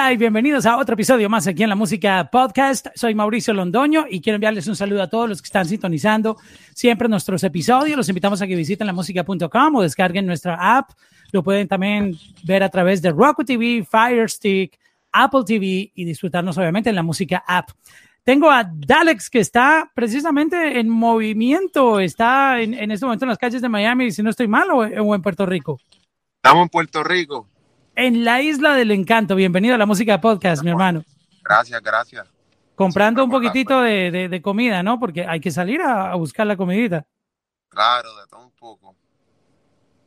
Hola y bienvenidos a otro episodio más aquí en la Música Podcast. Soy Mauricio Londoño y quiero enviarles un saludo a todos los que están sintonizando siempre nuestros episodios. Los invitamos a que visiten la música.com o descarguen nuestra app. Lo pueden también ver a través de Roku TV, Fire Stick, Apple TV y disfrutarnos obviamente en la música app. Tengo a Dalex que está precisamente en movimiento, está en, en este momento en las calles de Miami, si no estoy mal, o, o en Puerto Rico. Estamos en Puerto Rico. En la isla del encanto. Bienvenido a la música podcast, mi hermano. Gracias, gracias. Comprando un poquitito de, de, de, comida, ¿no? Porque hay que salir a, a, buscar la comidita. Claro, de todo un poco.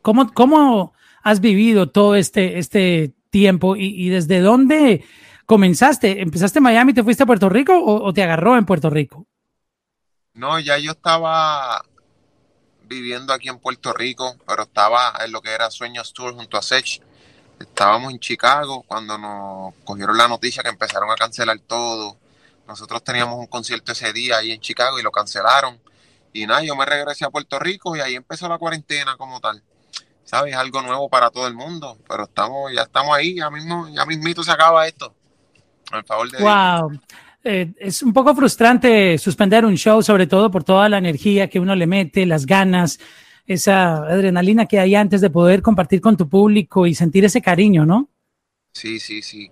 ¿Cómo, cómo has vivido todo este, este tiempo y, y desde dónde comenzaste? ¿Empezaste en Miami y te fuiste a Puerto Rico o, o te agarró en Puerto Rico? No, ya yo estaba viviendo aquí en Puerto Rico, pero estaba en lo que era Sueños Tour junto a Sech. Estábamos en Chicago cuando nos cogieron la noticia que empezaron a cancelar todo. Nosotros teníamos un concierto ese día ahí en Chicago y lo cancelaron. Y nada, yo me regresé a Puerto Rico y ahí empezó la cuarentena como tal. ¿Sabes? Algo nuevo para todo el mundo, pero estamos, ya estamos ahí, ya mismo, ya mismito se acaba esto. Al favor de Wow. Eh, es un poco frustrante suspender un show, sobre todo por toda la energía que uno le mete, las ganas, esa adrenalina que hay antes de poder compartir con tu público y sentir ese cariño, ¿no? Sí, sí, sí.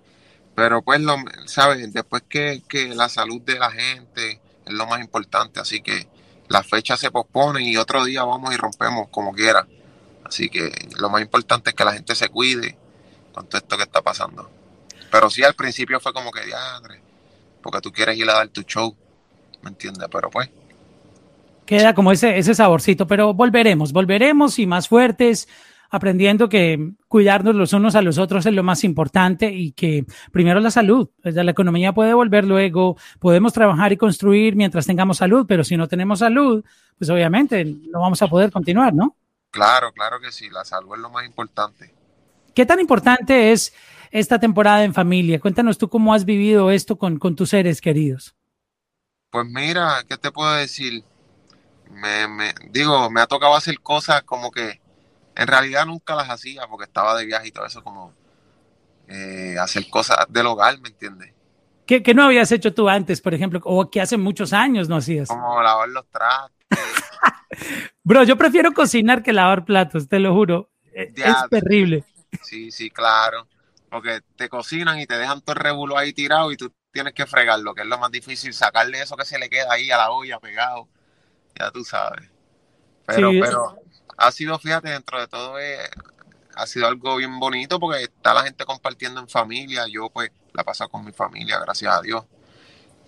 Pero pues, lo, ¿sabes? Después que, que la salud de la gente es lo más importante, así que la fecha se pospone y otro día vamos y rompemos como quiera. Así que lo más importante es que la gente se cuide con todo esto que está pasando. Pero sí, al principio fue como que, diadre, porque tú quieres ir a dar tu show, ¿me entiendes? Pero pues. Queda como ese, ese saborcito, pero volveremos, volveremos y más fuertes, aprendiendo que cuidarnos los unos a los otros es lo más importante y que primero la salud, la economía puede volver luego, podemos trabajar y construir mientras tengamos salud, pero si no tenemos salud, pues obviamente no vamos a poder continuar, ¿no? Claro, claro que sí, la salud es lo más importante. ¿Qué tan importante es esta temporada en familia? Cuéntanos tú cómo has vivido esto con, con tus seres queridos. Pues mira, ¿qué te puedo decir? Me, me, digo, me ha tocado hacer cosas como que en realidad nunca las hacía porque estaba de viaje y todo eso, como eh, hacer cosas del hogar, ¿me entiendes? ¿Qué, ¿Qué, no habías hecho tú antes, por ejemplo? O que hace muchos años no hacías. Como lavar los trastes. Bro, yo prefiero cocinar que lavar platos, te lo juro. Ya, es terrible. Sí, sí, claro. Porque te cocinan y te dejan todo el rebulo ahí tirado y tú tienes que fregarlo, que es lo más difícil, sacarle eso que se le queda ahí a la olla pegado. Ya tú sabes. Pero, sí, pero ha sido, fíjate, dentro de todo, eh, ha sido algo bien bonito porque está la gente compartiendo en familia. Yo, pues, la paso con mi familia, gracias a Dios.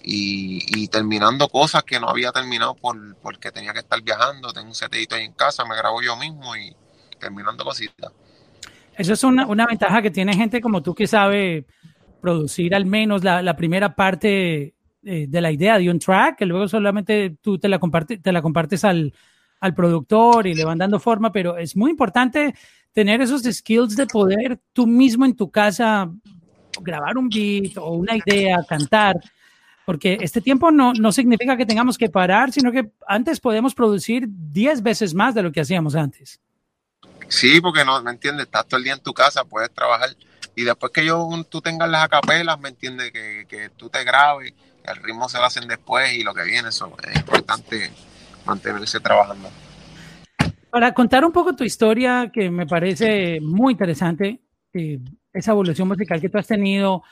Y, y, terminando cosas que no había terminado por, porque tenía que estar viajando. Tengo un setedito ahí en casa, me grabo yo mismo y terminando cositas. Eso es una, una, ventaja que tiene gente como tú que sabe producir al menos la, la primera parte eh, de la idea de un track, que luego solamente tú te la, comparte, te la compartes al, al productor y le van dando forma, pero es muy importante tener esos skills de poder tú mismo en tu casa grabar un beat o una idea, cantar, porque este tiempo no, no significa que tengamos que parar, sino que antes podemos producir 10 veces más de lo que hacíamos antes. Sí, porque no, ¿me entiendes? Estás todo el día en tu casa, puedes trabajar. Y después que yo, tú tengas las acapelas, ¿me entiendes? Que, que tú te grabes, el ritmo se lo hacen después y lo que viene, es importante mantenerse trabajando. Para contar un poco tu historia, que me parece muy interesante, esa evolución musical que tú has tenido,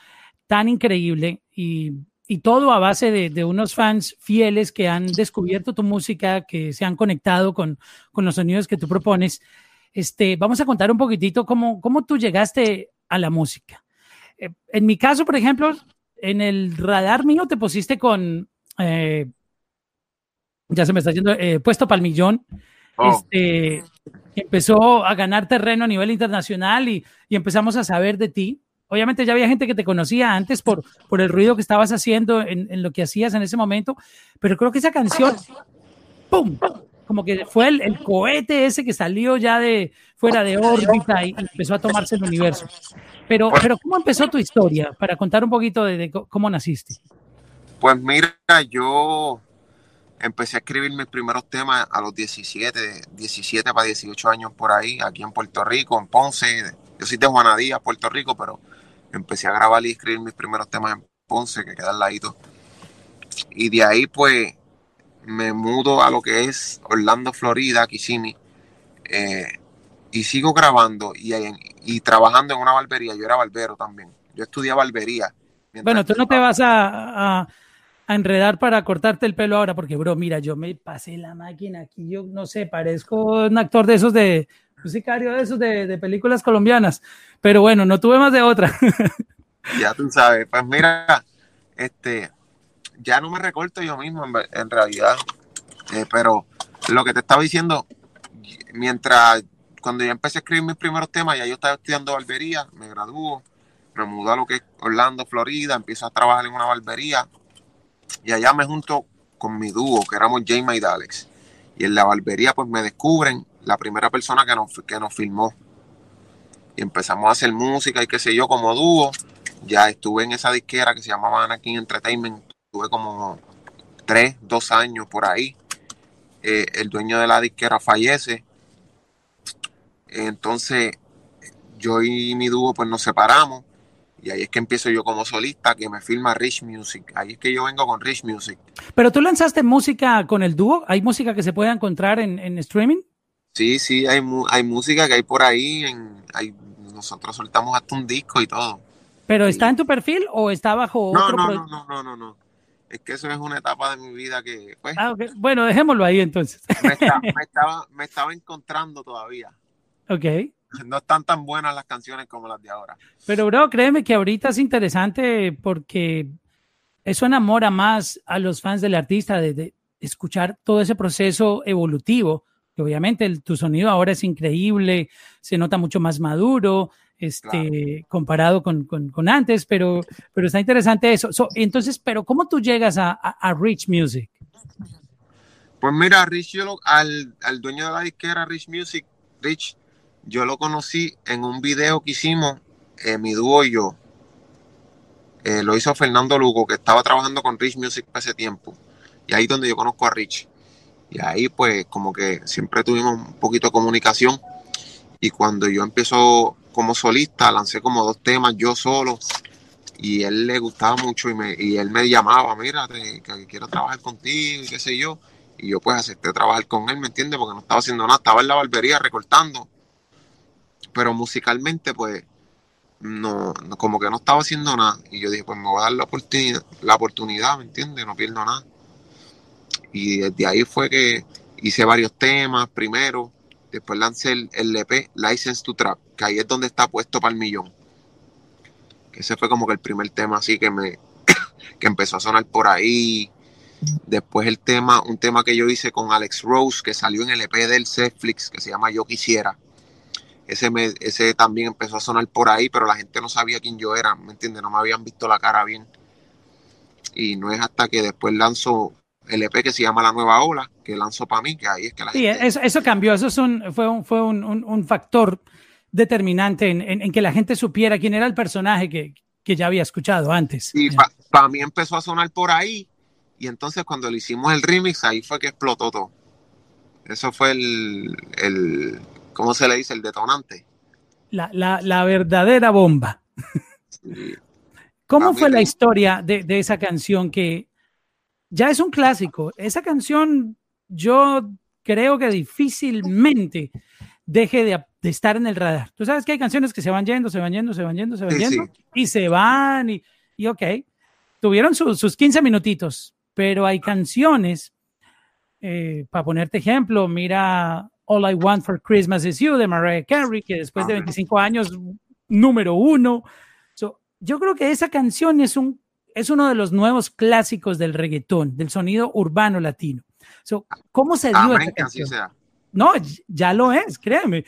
tan increíble y, y todo a base de, de, unos fans fieles que han descubierto tu música, que se han conectado con, con los sonidos que tú propones. Este, vamos a contar un poquitito cómo, cómo tú llegaste a la música. Eh, en mi caso, por ejemplo, en el radar mío te pusiste con, eh, ya se me está yendo, eh, puesto para el millón. Oh. Este, empezó a ganar terreno a nivel internacional y, y, empezamos a saber de ti. Obviamente ya había gente que te conocía antes por, por el ruido que estabas haciendo en, en lo que hacías en ese momento, pero creo que esa canción, ¡pum! Como que fue el, el, cohete ese que salió ya de fuera de órbita y, y empezó a tomarse el universo. Pero, Pues pero ¿cómo empezó tu historia? Para contar un poquito de, de cómo naciste. Pues mira, yo empecé a escribir mis primeros temas a los 17, 17 para 18 años por ahí, aquí en Puerto Rico, en Ponce. Yo soy de Juanadía, Puerto Rico, pero empecé a grabar y escribir mis primeros temas en Ponce, que queda al ladito. Y de ahí pues me mudo a lo que es Orlando, Florida, Kissimmee, eh, y sigo grabando y, y, trabajando en una barbería. Yo era barbero también. Yo estudié barbería. Bueno, tú no te vas a, a, enredar para cortarte el pelo ahora, porque, bro, mira, yo me pasé la máquina aquí. Yo no sé, parezco un actor de esos de, un sicario de esos de, de películas colombianas. Pero bueno, no tuve más de otra. ya tú sabes. Pues mira, este, ya no me recorto yo mismo en, realidad. Eh, pero lo que te estaba diciendo, mientras cuando yo empecé a escribir mis primeros temas, ya yo estaba estudiando barbería, me graduó, me mudó a lo que es Orlando, Florida, empiezo a trabajar en una barbería y allá me junto con mi dúo, que éramos Jamie y Alex. Y en la barbería pues me descubren la primera persona que nos, que nos filmó. Y empezamos a hacer música y qué sé yo como dúo. Ya estuve en esa disquera que se llamaba Anakin Entertainment. Estuve como tres, dos años por ahí. Eh, el dueño de la disquera fallece entonces, yo y mi dúo pues nos separamos y ahí es que empiezo yo como solista que me filma Rich Music. Ahí es que yo vengo con Rich Music. Pero tú lanzaste música con el dúo. ¿Hay música que se puede encontrar en, streaming? Sí, sí, hay, hay música que hay por ahí. En, hay, nosotros soltamos hasta un disco y todo. ¿Pero está en tu perfil o está bajo no, otro? No, no, no, no, no, no. Es que eso es una etapa de mi vida que, pues, ah, Bueno, dejémoslo ahí entonces. me, estaba, me estaba encontrando todavía. Ok. No están tan buenas las canciones como las de ahora. Pero, bro, créeme que ahorita es interesante porque eso enamora más a los fans del artista de, escuchar todo ese proceso evolutivo. Que obviamente tu sonido ahora es increíble, se nota mucho más maduro, este, comparado con, antes, pero, pero está interesante eso. entonces, pero ¿cómo tú llegas a, Rich Music? Pues mira, Rich, yo al, al, dueño de la disquera Rich Music, Rich, yo lo conocí en un video que hicimos, eh, mi dúo y yo. Eh, lo hizo Fernando Lugo, que estaba trabajando con Rich Music ese tiempo. Y ahí es donde yo conozco a Rich. Y ahí pues como que siempre tuvimos un poquito de comunicación. Y cuando yo empiezo como solista, lancé como dos temas yo solo. Y él le gustaba mucho y, me, y él me llamaba, mira, que quiero trabajar contigo y qué sé yo. Y yo pues acepté trabajar con él, ¿me entiendes? Porque no estaba haciendo nada, estaba en la barbería recortando pero musicalmente pues no, como que no estaba haciendo nada y yo dije pues me voy a dar la oportunidad, la oportunidad, ¿me entiendes? No pierdo nada. Y desde ahí fue que hice varios temas primero, después lancé el, el EP License to Trap, que ahí es donde está puesto para el millón. Ese fue como que el primer tema así que me que empezó a sonar por ahí. Después el tema, un tema que yo hice con Alex Rose, que salió en el EP del Netflix, que se llama Yo Quisiera ese, ese también empezó a sonar por ahí, pero la gente no sabía quién yo era, ¿me entiendes? No me habían visto la cara bien. Y no es hasta que después lanzo el EP que se llama La Nueva Ola, que lanzo para mí, que ahí es que la sí, eso, eso, cambió, eso es un, fue, un, fue un, un, factor determinante en, en, que la gente supiera quién era el personaje que, que ya había escuchado antes. Y para mí empezó a sonar por ahí, y entonces cuando le hicimos el remix, ahí fue que explotó todo. Eso fue el, el ¿cómo se le dice? El detonante. La, la, la verdadera bomba. ¿Cómo fue la historia de, de, esa canción que ya es un clásico? Esa canción yo creo que difícilmente deje de, de, estar en el radar. Tú sabes que hay canciones que se van yendo, se van yendo, se van yendo, se van yendo, y se van, y, y ok, tuvieron sus 15 minutitos, pero hay canciones, eh, para ponerte ejemplo, mira All I Want for Christmas Is You de Mariah Carey, que después de 25 años, número uno. yo creo que esa canción es, un, es uno de los nuevos clásicos del reggaetón, del sonido urbano latino. ¿Cómo se dio esa canción? No, ya lo es, créeme.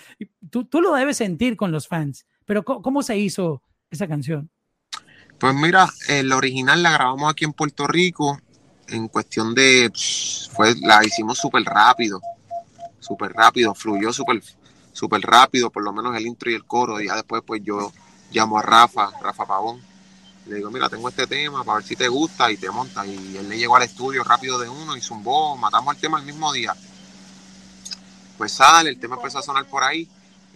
Tú, tú, lo debes sentir con los fans. Pero ¿cómo, se hizo esa canción? Pues mira, el original la grabamos aquí en Puerto Rico. En cuestión de, fue, la hicimos súper rápido súper rápido, fluyó súper super rápido, por lo menos el intro y el coro. Y ya después, pues yo llamo a Rafa, Rafa Pavón. Le digo, mira, tengo este tema para ver si te gusta y te monta. Y él le llegó al estudio rápido de uno y zumbó, matamos el tema el mismo día. Pues sale, el tema empezó a sonar por ahí.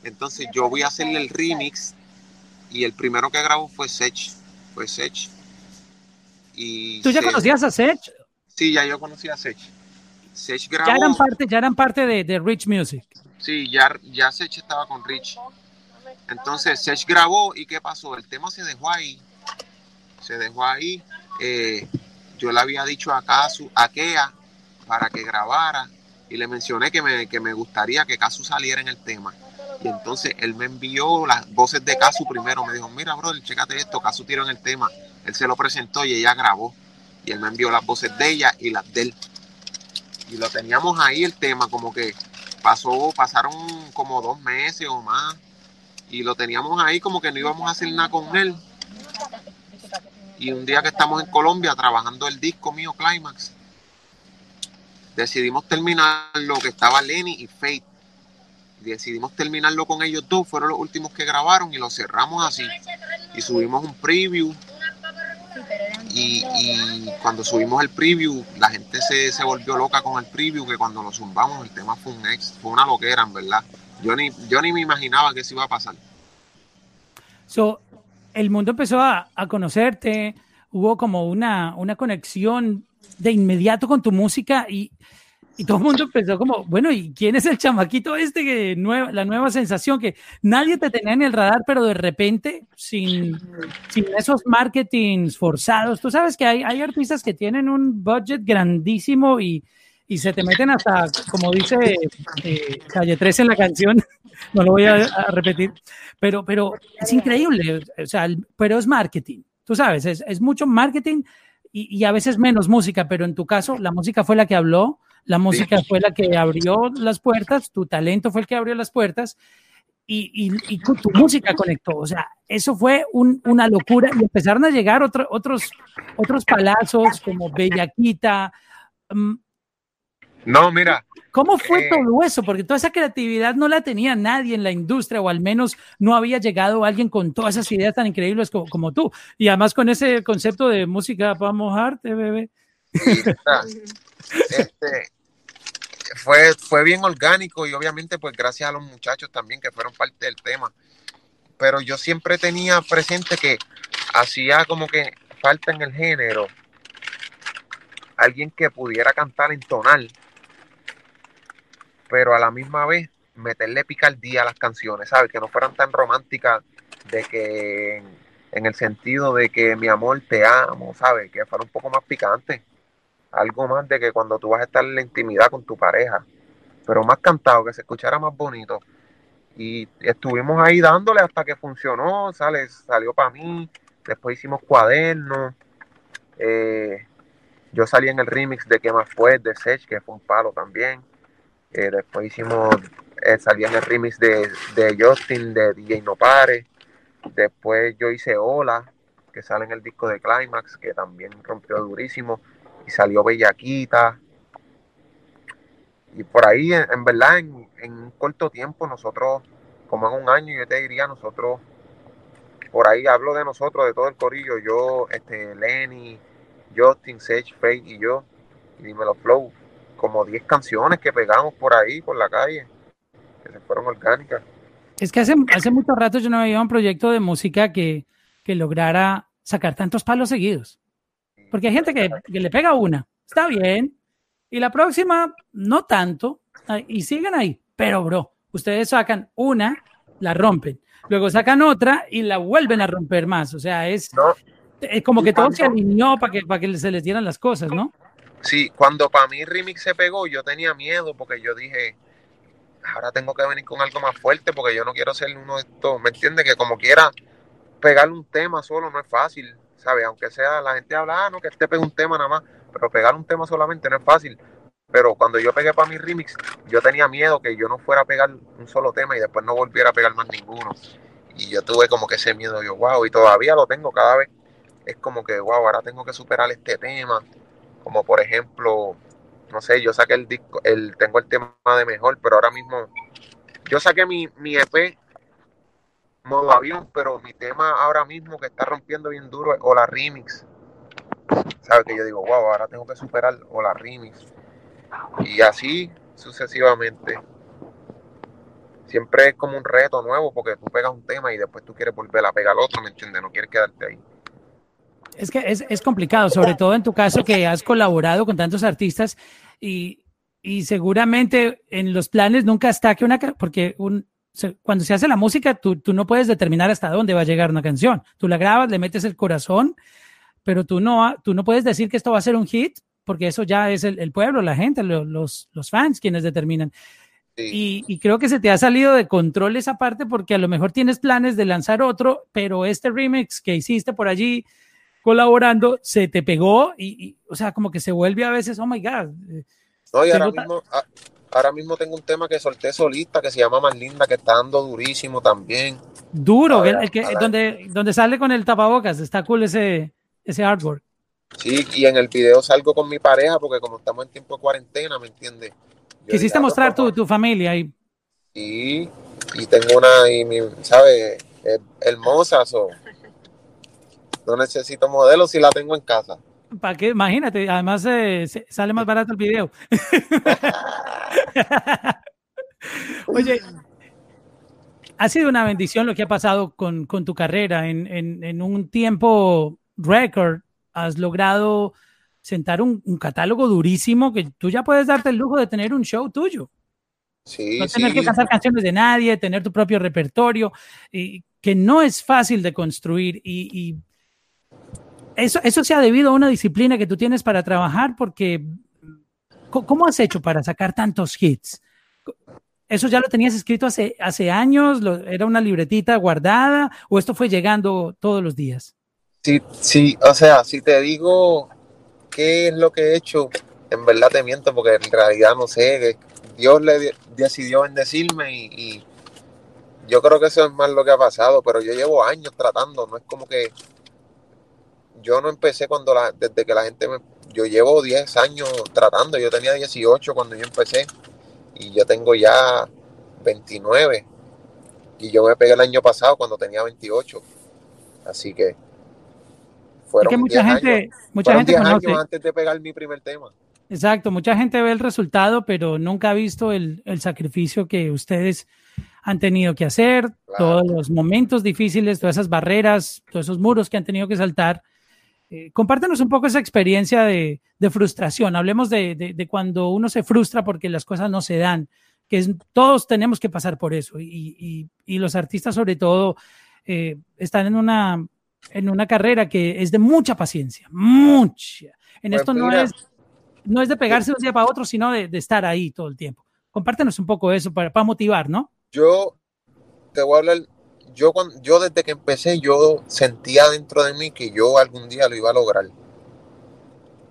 Entonces yo voy a hacerle el remix y el primero que grabó fue Sech, fue Sech. Y ¿Tú ya conocías a Sech? Sí, ya yo conocía a Sech. Sech grabó, ya eran parte, ya eran parte de, de Rich Music. Sí, ya, ya Sech estaba con Rich. Entonces Sech grabó y ¿qué pasó? El tema se dejó ahí. Se dejó ahí. Eh, yo le había dicho a Casu, a Kea, para que grabara y le mencioné que me, que me gustaría que Casu saliera en el tema. Y entonces él me envió las voces de Casu primero. Me dijo, mira, bro, chécate esto, Casu tiró en el tema. Él se lo presentó y ella grabó. Y él me envió las voces de ella y las de él. Y lo teníamos ahí el tema, como que pasó, pasaron como dos meses o más. Y lo teníamos ahí como que no íbamos a hacer nada con él. Y un día que estamos en Colombia trabajando el disco mío Climax, decidimos terminar lo que estaba Lenny y Faith. Decidimos terminarlo con ellos dos, fueron los últimos que grabaron y lo cerramos así. Y subimos un preview. Y, cuando subimos el preview, la gente se, se, volvió loca con el preview, que cuando lo zumbamos el tema fue un ex, fue una loquera, en verdad. Yo ni, yo me imaginaba que eso iba a pasar. So, el mundo empezó a, a conocerte, hubo como una, una conexión de inmediato con tu música y, y todo el mundo empezó como, bueno, ¿y quién es el chamaquito este que nueva, la nueva sensación que nadie te tenía en el radar, pero de repente, sin, sin esos marketings forzados, tú sabes que hay, hay artistas que tienen un budget grandísimo y, y se te meten hasta, como dice eh, Calle 13 en la canción, no lo voy a, a, repetir, pero, pero es increíble, o sea, pero es marketing, tú sabes, es, es mucho marketing y, a veces menos música, pero en tu caso la música fue la que habló, la música fue la que abrió las puertas, tu talento fue el que abrió las puertas y, y, tu música conectó. O sea, eso fue una locura y empezaron a llegar otros otros palazos como Bellaquita. Mm. No, mira, ¿Cómo fue eh, todo eso? Porque toda esa creatividad no la tenía nadie en la industria, o al menos no había llegado alguien con todas esas ideas tan increíbles como, tú. Y además con ese concepto de música para mojarte, bebé. este, fue, fue bien orgánico y obviamente pues gracias a los muchachos también que fueron parte del tema. Pero yo siempre tenía presente que hacía como que falta en el género alguien que pudiera cantar en tonal pero a la misma vez meterle picardía a las canciones, ¿sabes? Que no fueran tan románticas de que en, el sentido de que mi amor te amo, ¿sabes? Que fuera un poco más picante. Algo más de que cuando tú vas a estar en la intimidad con tu pareja, pero más cantado, que se escuchara más bonito. Y estuvimos ahí dándole hasta que funcionó, ¿sale? Salió para mí, después hicimos cuadernos. Eh, yo salí en el remix de ¿Qué más fue? de Sech, que fue un palo también. Después hicimos, eh, salía en el remix de, de Justin, de DJ No Pare. Después yo hice Hola, que sale en el disco de Climax, que también rompió durísimo. Y salió Bellaquita. Y por ahí, en, verdad, en, en, un corto tiempo, nosotros, como en un año, yo te diría, nosotros, por ahí hablo de nosotros, de todo el corillo, yo, este, Lenny, Justin, Sage, Faye y yo, y Dímelo Flow, como 10 canciones que pegamos por ahí, por la calle, que se fueron orgánicas. Es que hace, hace mucho rato yo no había un proyecto de música que, que lograra sacar tantos palos seguidos. Porque hay gente que, que, le pega una, está bien, y la próxima no tanto, y siguen ahí. Pero, bro, ustedes sacan una, la rompen, luego sacan otra y la vuelven a romper más. O sea, es, es como que todo se alineó para que, para que se les dieran las cosas, ¿no? Sí, cuando para mí Remix se pegó, yo tenía miedo porque yo dije, ahora tengo que venir con algo más fuerte porque yo no quiero ser uno de estos, ¿me entiendes? Que como quiera pegar un tema solo no es fácil, ¿sabes? Aunque sea, la gente habla, ah, no, que este pegue un tema nada más, pero pegar un tema solamente no es fácil. Pero cuando yo pegué para mi remix, yo tenía miedo que yo no fuera a pegar un solo tema y después no volviera a pegar más ninguno. Y yo tuve como que ese miedo, yo, wow, y todavía lo tengo cada vez. Es como que, wow, ahora tengo que superar este tema como por ejemplo, no sé, yo saqué el disco, el, tengo el tema de mejor, pero ahora mismo, yo saqué mi, mi EP modo avión, pero mi tema ahora mismo que está rompiendo bien duro es Hola Remix. ¿Sabes? Que yo digo, wow, ahora tengo que superar Hola Remix. Y así sucesivamente. siempre es como un reto nuevo porque tú pegas un tema y después tú quieres volver a pegar otro, ¿me entiendes? No quieres quedarte ahí. Es que es, es complicado, sobre todo en tu caso que has colaborado con tantos artistas y, y seguramente en los planes nunca está que una, porque un, cuando se hace la música, tú, tú, no puedes determinar hasta dónde va a llegar una canción. Tú la grabas, le metes el corazón, pero tú no, tú no puedes decir que esto va a ser un hit, porque eso ya es el, el pueblo, la gente, los, los fans quienes determinan. Y, y, creo que se te ha salido de control esa parte porque a lo mejor tienes planes de lanzar otro, pero este remix que hiciste por allí colaborando se te pegó y, y o sea, como que se vuelve a veces, oh my God. Eh, no, y ahora mismo, ahora mismo tengo un tema que solté solista que se llama Más Linda, que está dando durísimo también. Duro, el, que, donde, donde sale con el tapabocas, está cool ese, ese artwork. Sí, y en el video salgo con mi pareja porque como estamos en tiempo de cuarentena, ¿me entiendes? Quisiste ah, mostrar tu, tu, familia ahí. Sí, y tengo una, y mi, ¿sabes? Hermosa, no necesito modelo si la tengo en casa. ¿Para qué? Imagínate, además eh, sale más barato el video. Oye, ha sido una bendición lo que ha pasado con, con tu carrera. En, en, en, un tiempo récord has logrado sentar un, un, catálogo durísimo que tú ya puedes darte el lujo de tener un show tuyo. Sí, no tener que cantar canciones de nadie, tener tu propio repertorio, y que no es fácil de construir. Y, y eso, eso se ha debido a una disciplina que tú tienes para trabajar, porque ¿cómo has hecho para sacar tantos hits? ¿Eso ya lo tenías escrito hace, hace años? ¿Era una libretita guardada? ¿O esto fue llegando todos los días? Sí, sí, o sea, si te digo qué es lo que he hecho, en verdad te miento porque en realidad no sé, Dios le decidió bendecirme y yo creo que eso es más lo que ha pasado, pero yo llevo años tratando, no es como que yo no empecé cuando la, desde que la gente me, yo llevo 10 años tratando, yo tenía 18 cuando yo empecé y yo tengo ya 29 y yo me pegué el año pasado cuando tenía 28, así que fueron que mucha gente, años, mucha gente años antes de pegar mi primer tema. Exacto, mucha gente ve el resultado, pero nunca ha visto el, el sacrificio que ustedes han tenido que hacer, claro. todos los momentos difíciles, todas esas barreras, todos esos muros que han tenido que saltar eh, compártenos un poco esa experiencia de, de frustración. Hablemos de, de, de, cuando uno se frustra porque las cosas no se dan, que es, todos tenemos que pasar por eso y, y, y los artistas sobre todo eh, están en una, en una carrera que es de mucha paciencia, mucha. En pues esto no es, no es de pegarse de un día para otro, sino de, de, estar ahí todo el tiempo. Compártenos un poco eso para, para motivar, ¿no? Yo te voy a hablar yo, cuando, yo desde que empecé, yo sentía dentro de mí que yo algún día lo iba a lograr.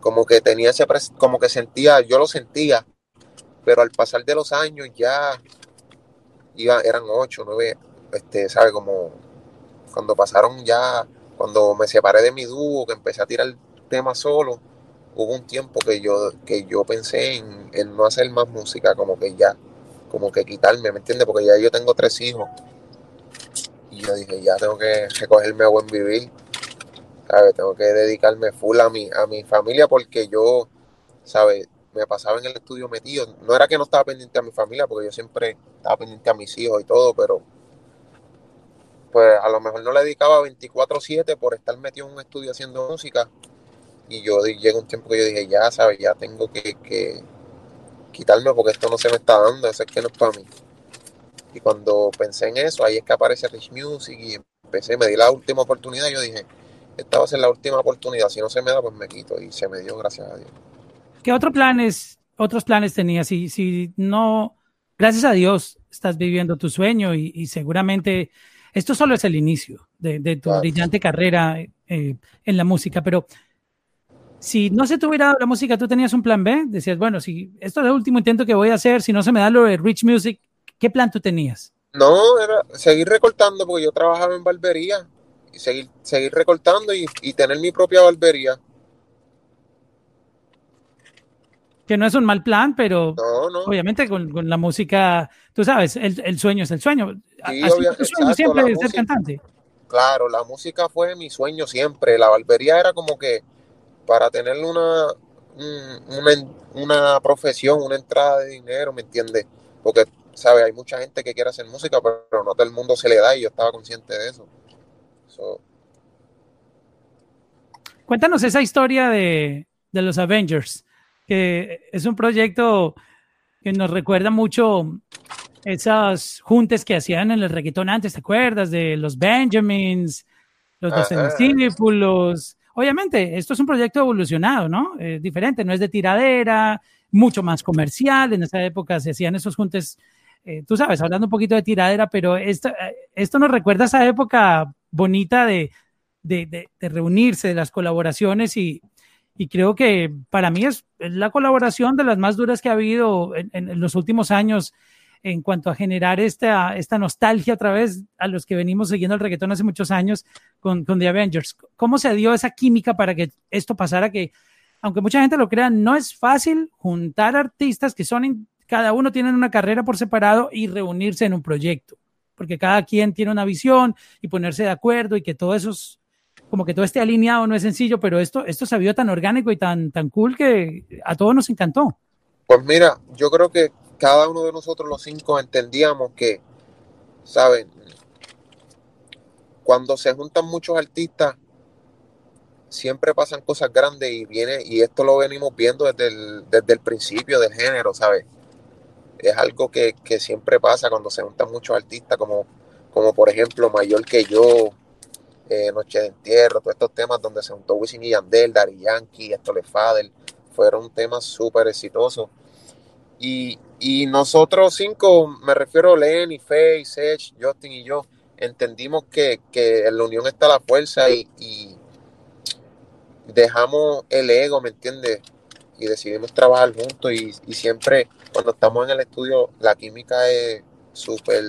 Como que tenía ese, como que sentía, yo lo sentía, pero al pasar de los años ya iba, eran ocho, nueve, este, ¿sabes? Como cuando pasaron ya, cuando me separé de mi dúo, que empecé a tirar temas solo, hubo un tiempo que yo, que yo pensé en, en no hacer más música, como que ya, como que quitarme, ¿me entiendes? Porque ya yo tengo tres hijos y yo dije, ya tengo que recogerme a buen vivir, ¿sabes? Tengo que dedicarme full a mi, a mi familia porque yo, ¿sabes? Me pasaba en el estudio metido. No era que no estaba pendiente a mi familia, porque yo siempre estaba pendiente a mis hijos y todo, pero pues a lo mejor no le dedicaba 24/7 por estar metido en un estudio haciendo música. Y yo llega un tiempo que yo dije, ya, ¿sabes? Ya tengo que, que quitarme porque esto no se me está dando, eso es que no es para mí. Y cuando pensé en eso, ahí es que aparece Rich Music y empecé, me di la última oportunidad. Yo dije, esta va a ser la última oportunidad. Si no se me da, pues me quito. Y se me dio, gracias a Dios. ¿Qué otros planes, otros planes tenías? Si, si no, gracias a Dios, estás viviendo tu sueño y, y seguramente esto solo es el inicio de, de tu claro. brillante carrera eh, en la música. Pero si no se te hubiera dado la música, tú tenías un plan B. Decías, bueno, si esto es el último intento que voy a hacer, si no se me da lo de Rich Music, ¿Qué plan tú tenías? No, era seguir recortando porque yo trabajaba en barbería y seguir, seguir recortando y, y tener mi propia barbería. Que no es un mal plan, pero no, no. obviamente con, con, la música, tú sabes, el, el, sueño es el sueño. Sí, Así sueño siempre es ser cantante. Claro, la música fue mi sueño siempre. La barbería era como que para tener una, una, una profesión, una entrada de dinero, ¿me entiendes? Porque ¿sabes? Hay mucha gente que quiere hacer música, pero no todo el mundo se le da y yo estaba consciente de eso. Cuéntanos esa historia de, de, los Avengers, que es un proyecto que nos recuerda mucho esas juntes que hacían en el reggaetón antes, ¿te acuerdas? De los Benjamins, los discípulos. Obviamente, esto es un proyecto evolucionado, ¿no? Es diferente, no es de tiradera, mucho más comercial. En esa época se hacían esos juntes, eh, tú sabes, hablando un poquito de tiradera, pero esto, eh, esto nos recuerda a esa época bonita de, reunirse, de las colaboraciones y, creo que para mí es la colaboración de las más duras que ha habido en, los últimos años en cuanto a generar esta, nostalgia otra vez a los que venimos siguiendo el reggaetón hace muchos años con The Avengers. ¿Cómo se dio esa química para que esto pasara? Que, aunque mucha gente lo crea, no es fácil juntar artistas que son, cada uno tiene una carrera por separado y reunirse en un proyecto, porque cada quien tiene una visión y ponerse de acuerdo y que todo eso es, como que todo esté alineado no es sencillo, pero esto, esto se vio tan orgánico y tan, tan cool que a todos nos encantó. Pues mira, yo creo que cada uno de nosotros los cinco entendíamos que, ¿saben? Cuando se juntan muchos artistas, siempre pasan cosas grandes y viene, y esto lo venimos viendo desde el, desde el principio del género, ¿sabes? Es algo que, siempre pasa cuando se juntan muchos artistas, como, como por ejemplo Mayor que yo, eh, Noche de Entierro, todos estos temas donde se juntó Wisin y Yandel, Dari Yankee, Estole Fadel, fueron temas súper exitosos. Y, y nosotros cinco, me refiero a Lenny, Faye, Sech, Justin y yo, entendimos que, en la unión está la fuerza y, dejamos el ego, ¿me entiendes? Y decidimos trabajar juntos y, siempre cuando estamos en el estudio la química es súper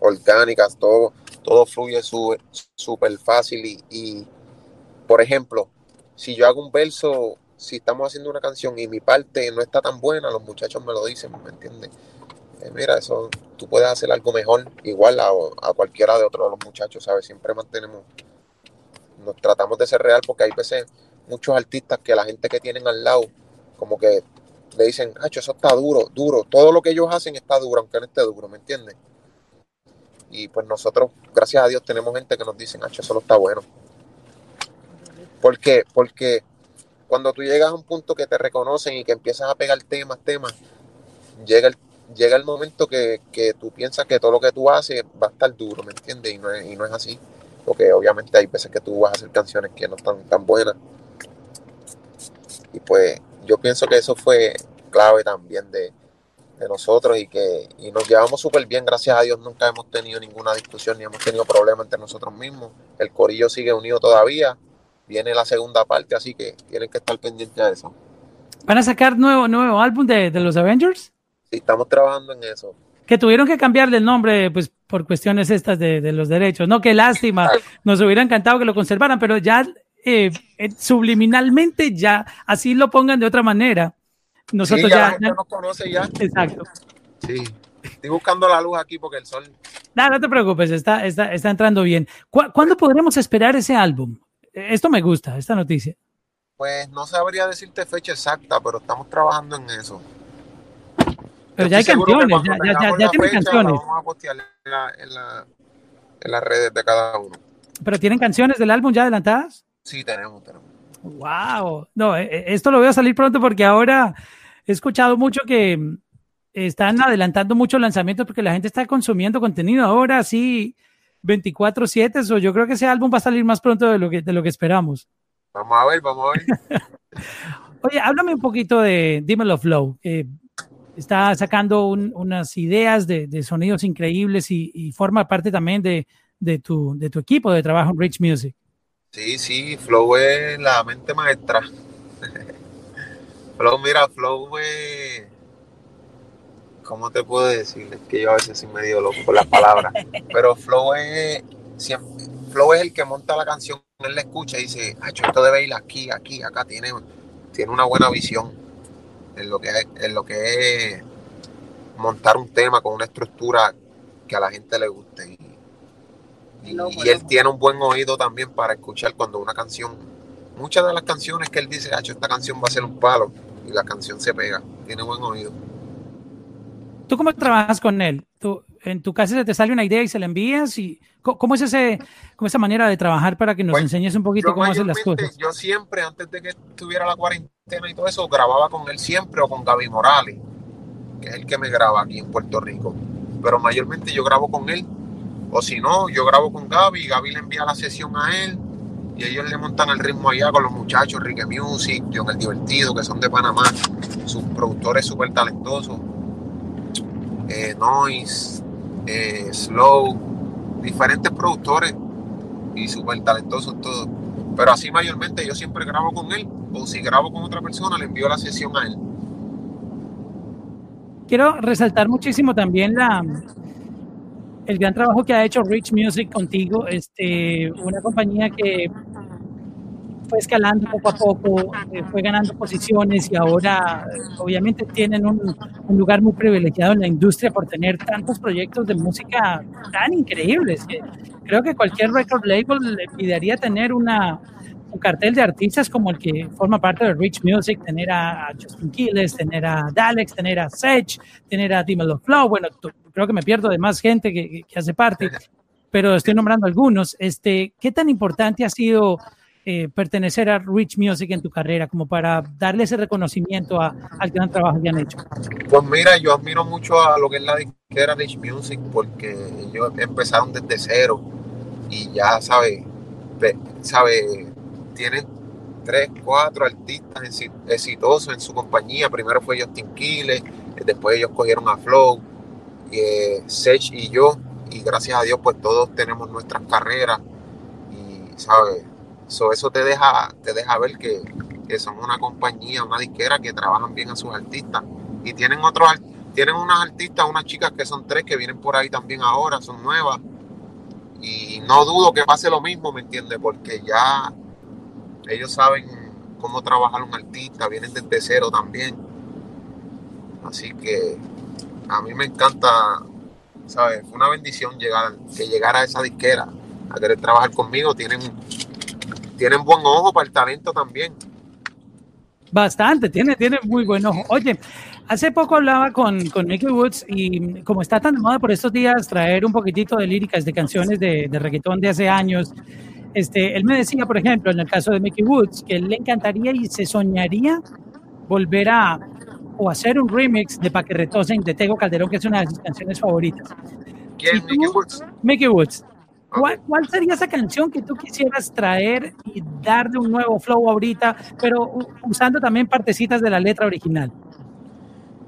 orgánica, todo, todo fluye súper fácil y, por ejemplo, si yo hago un verso si estamos haciendo una canción y mi parte no está tan buena, los muchachos me lo dicen, ¿me entiendes? Eh, mira, eso, tú puedes hacer algo mejor, igual a, a, cualquiera de otros de los muchachos, ¿sabes? Siempre mantenemos, nos tratamos de ser real porque hay veces muchos artistas que la gente que tienen al lado, como que le dicen, Hacho, eso está duro, duro, todo lo que ellos hacen está duro, aunque no esté duro, ¿me entiendes? Y pues nosotros, gracias a Dios, tenemos gente que nos dicen, Hacho, eso no está bueno. ¿Por qué? Porque cuando tú llegas a un punto que te reconocen y que empiezas a pegar temas, temas, llega el, llega el momento que, tú piensas que todo lo que tú haces va a estar duro, ¿me entiendes? Y no es, y no es así. Porque obviamente hay veces que tú vas a hacer canciones que no están tan buenas. Y pues yo pienso que eso fue clave también de, nosotros y que y nos llevamos súper bien, gracias a Dios nunca hemos tenido ninguna discusión ni hemos tenido problemas entre nosotros mismos. El corillo sigue unido todavía viene la segunda parte, así que tienen que estar pendientes de eso. ¿Van a sacar nuevo, nuevo álbum de, los Avengers? Sí, estamos trabajando en eso. Que tuvieron que cambiarle el nombre, pues, por cuestiones estas de, los derechos. No, qué lástima. Nos hubiera encantado que lo conservaran, pero ya eh, eh, subliminalmente ya así lo pongan de otra manera. Nosotros ya, ya, nos conoce ya. Exacto. Sí. Estoy buscando la luz aquí porque el sol. No, no te preocupes, está, está, está entrando bien. ¿Cuándo podremos esperar ese álbum? Esto me gusta, esta noticia. Pues no sabría decirte fecha exacta, pero estamos trabajando en eso. Pero ya hay canciones, ya, ya, ya, tienen canciones. vamos a postear en, la, en, las redes de cada uno. ¿Pero tienen canciones del álbum ya adelantadas? Sí, tenemos, tenemos. Wow. No, eh, eh, esto lo voy a salir pronto porque ahora he escuchado mucho que están adelantando muchos lanzamientos porque la gente está consumiendo contenido ahora sí 24/7, so yo creo que ese álbum va a salir más pronto de lo que, de lo que esperamos. Vamos a ver, vamos a ver. Oye, háblame un poquito de Dímelo Flow. está sacando unas ideas de, sonidos increíbles y, forma parte también de, de, tu, de tu equipo de trabajo en Rich Music. Sí, sí, Flow es la mente maestra. Flow, mira, Flow es ¿cómo te puedo decir? Es que yo a veces soy medio loco con las palabras. Pero Flow es, Flow es el que monta la canción, él la escucha y dice, esto debe ir aquí, aquí, acá, tiene, tiene una buena visión en lo, que es, en lo que es montar un tema con una estructura que a la gente le guste. Y, y, él tiene un buen oído también para escuchar cuando una canción, muchas de las canciones que él dice, esta canción va a ser un palo, y la canción se pega, tiene buen oído. ¿Tú cómo trabajas con él? ¿Tú, en tu casa se te sale una idea y se la envías? y ¿Cómo es ese, cómo esa manera de trabajar para que nos pues, enseñes un poquito cómo hacen las cosas? Yo siempre, antes de que tuviera la cuarentena y todo eso, grababa con él siempre o con Gaby Morales, que es el que me graba aquí en Puerto Rico. Pero mayormente yo grabo con él. O si no, yo grabo con Gaby Gaby le envía la sesión a él y ellos le montan el ritmo allá con los muchachos, Rique Music, John el Divertido, que son de Panamá, sus productores súper talentosos, eh, Noise, eh, Slow, diferentes productores y súper talentosos todos. Pero así mayormente yo siempre grabo con él, o si grabo con otra persona, le envío la sesión a él. Quiero resaltar muchísimo también la, el gran trabajo que ha hecho Rich Music contigo, este, una compañía que fue escalando poco a poco, eh, fue ganando posiciones y ahora obviamente tienen un, lugar muy privilegiado en la industria por tener tantos proyectos de música tan increíbles. creo que cualquier record label le pediría tener una, un cartel de artistas como el que forma parte de Rich Music, tener a Justin Quiles, tener a Dalex, tener a Sage, tener a Dimelo Flow, bueno, creo que me pierdo de más gente que, que, hace parte, pero estoy nombrando algunos. Este, ¿Qué tan importante ha sido eh, pertenecer a Rich Music en tu carrera como para darle ese reconocimiento a, al gran trabajo que han hecho? Pues mira, yo admiro mucho a lo que es la disquera Rich Music porque ellos empezaron desde cero y ya, sabe, sabe tienen tres, cuatro artistas exitosos en su compañía. Primero fue Justin Quiles, después ellos cogieron a Flow, eh, Sech y yo, y gracias a Dios pues todos tenemos nuestras carreras y, ¿sabes? eso te deja, te deja ver que, que, son una compañía, una disquera que trabajan bien a sus artistas y tienen otros, tienen unas artistas, unas chicas que son tres que vienen por ahí también ahora, son nuevas y no dudo que pase lo mismo, ¿me entiendes? Porque ya ellos saben cómo trabajar un artista, vienen desde cero también. Así que a mí me encanta, ¿sabes? Fue una bendición llegar, que llegara a esa disquera a querer trabajar conmigo. Tienen, tienen buen ojo para el talento también. Bastante, tiene, tiene muy buen ojo. Oye, hace poco hablaba con, con Mickey Woods y como está tan de moda por estos días traer un poquitito de líricas de canciones de, de reggaetón de hace años, este, él me decía, por ejemplo, en el caso de Mickey Woods, que le encantaría y se soñaría volver a o hacer un remix de Pa' que retosen de Tego Calderón, que es una de sus canciones favoritas. ¿Quién? Mickey Woods. Mickey Woods. ¿Cuál, sería esa canción que tú quisieras traer y darle un nuevo flow ahorita, pero usando también partecitas de la letra original?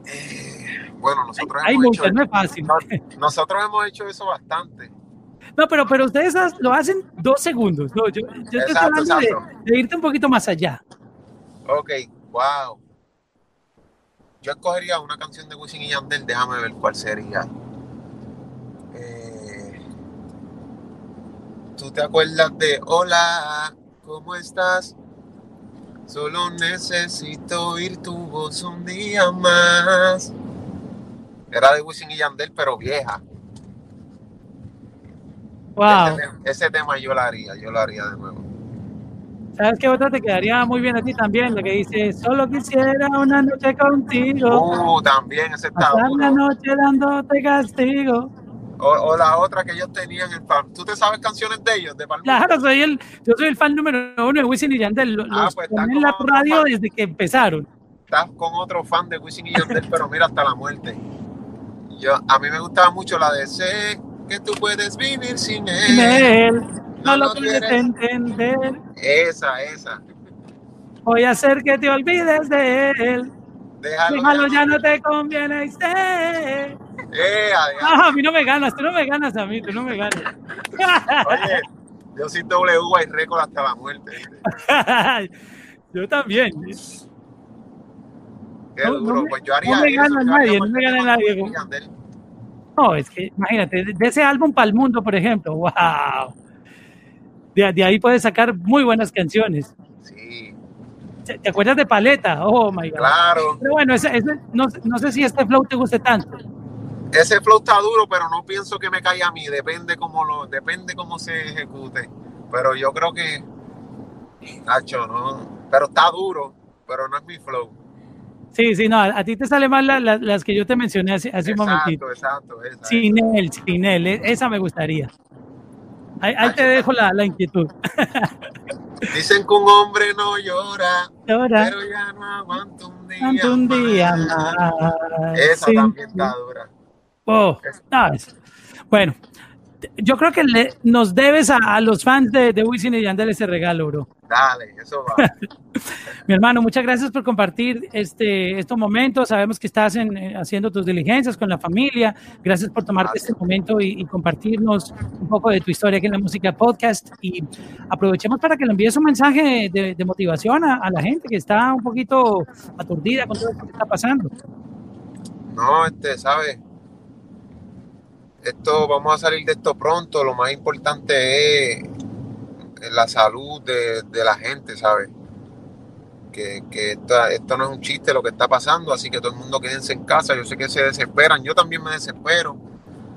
Eh, bueno, nosotros hay, hemos muchas, no es fácil. nosotros hemos hecho eso bastante. No, pero, pero ustedes lo hacen dos segundos. No, yo, yo estoy hablando de, irte un poquito más allá. Ok, wow. Yo escogería una canción de Wisin y Yandel, déjame ver cuál sería. Eh, ¿Tú te acuerdas de Hola, ¿cómo estás? Solo necesito oír tu voz un día más. Era de Wisin y Yandel, pero vieja. Wow. Ese, tema yo lo haría, yo lo haría de nuevo. ¿Sabes qué otra te quedaría muy bien a ti también? Lo que dice, solo quisiera una noche contigo. Uh, también, ese está Pasar la noche dándote castigo. O, la otra que ellos tenían en fan. ¿Tú te sabes canciones de ellos, de Claro, soy el, yo soy el fan número uno de Wisin y Yandel. ah, pues en la radio desde que empezaron. Estás con otro fan de Wisin y Yandel, pero mira hasta la muerte. Yo, a mí me gustaba mucho la de ese que tú puedes vivir sin él. no, lo puedes entender. Esa, esa. Voy a hacer que te olvides de él. Déjalo, ya, no te conviene. Eh, no, a mí no me ganas, tú no me ganas a mí, tú no me ganas. Oye, yo soy W y récord hasta la muerte. yo también. Qué duro, pues yo haría no me gana nadie, no me gana nadie. No, es que imagínate, de ese álbum para el mundo, por ejemplo, wow. De, ahí puedes sacar muy buenas canciones. Sí. ¿Te acuerdas de Paleta? Oh my God. Claro. Pero bueno, no, sé si este flow te guste tanto. Ese flow está duro, pero no pienso que me caiga a mí. Depende cómo lo, depende cómo se ejecute. Pero yo creo que, Nacho, no. Pero está duro, pero no es mi flow. Sí, sí, no, a, ti te sale mal las que yo te mencioné hace, hace un momentito. Exacto, exacto. Sin él, sin él, e, esa me gustaría. Ahí, te dejo la, la, inquietud. Dicen que un hombre no llora, pero ya no aguanto un día, un día más. Esa también está dura. Oh, bueno, yo creo que le, nos debes a, los fans de, de Wisin y Yandel ese regalo, bro. Dale, eso va. Mi hermano, muchas gracias por compartir este, estos momentos. Sabemos que estás en, eh, haciendo tus diligencias con la familia. Gracias por tomarte este momento y, compartirnos un poco de tu historia aquí en la Música Podcast. Y aprovechemos para que le envíes un mensaje de, motivación a, a, la gente que está un poquito aturdida con todo lo que está pasando. No, este, ¿sabes? Esto vamos a salir de esto pronto. Lo más importante es la salud de, la gente, ¿sabes? Que, esto, no es un chiste lo que está pasando, así que todo el mundo quédense en casa. Yo sé que se desesperan, yo también me desespero.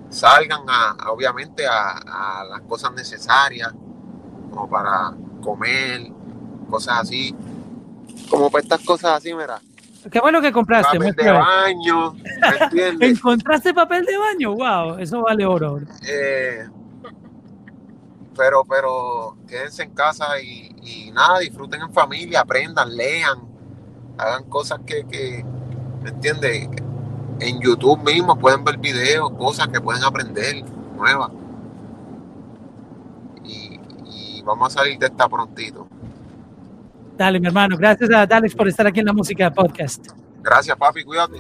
Salgan a, obviamente a, las cosas necesarias, como para comer, cosas así. Como para estas cosas así, mira Qué bueno que compraste. Papel de baño, ¿me entiendes? ¿Encontraste papel de baño? Wow, eso vale oro. Eh, pero, pero quédense en casa y, nada, disfruten en familia, aprendan, lean, hagan cosas que, que ¿me entiendes? En YouTube mismo pueden ver videos, cosas que pueden aprender nuevas. Y, y vamos a salir de esta prontito. Dale, mi hermano. Gracias a Alex por estar aquí en la música podcast. Gracias, papi. Cuídate.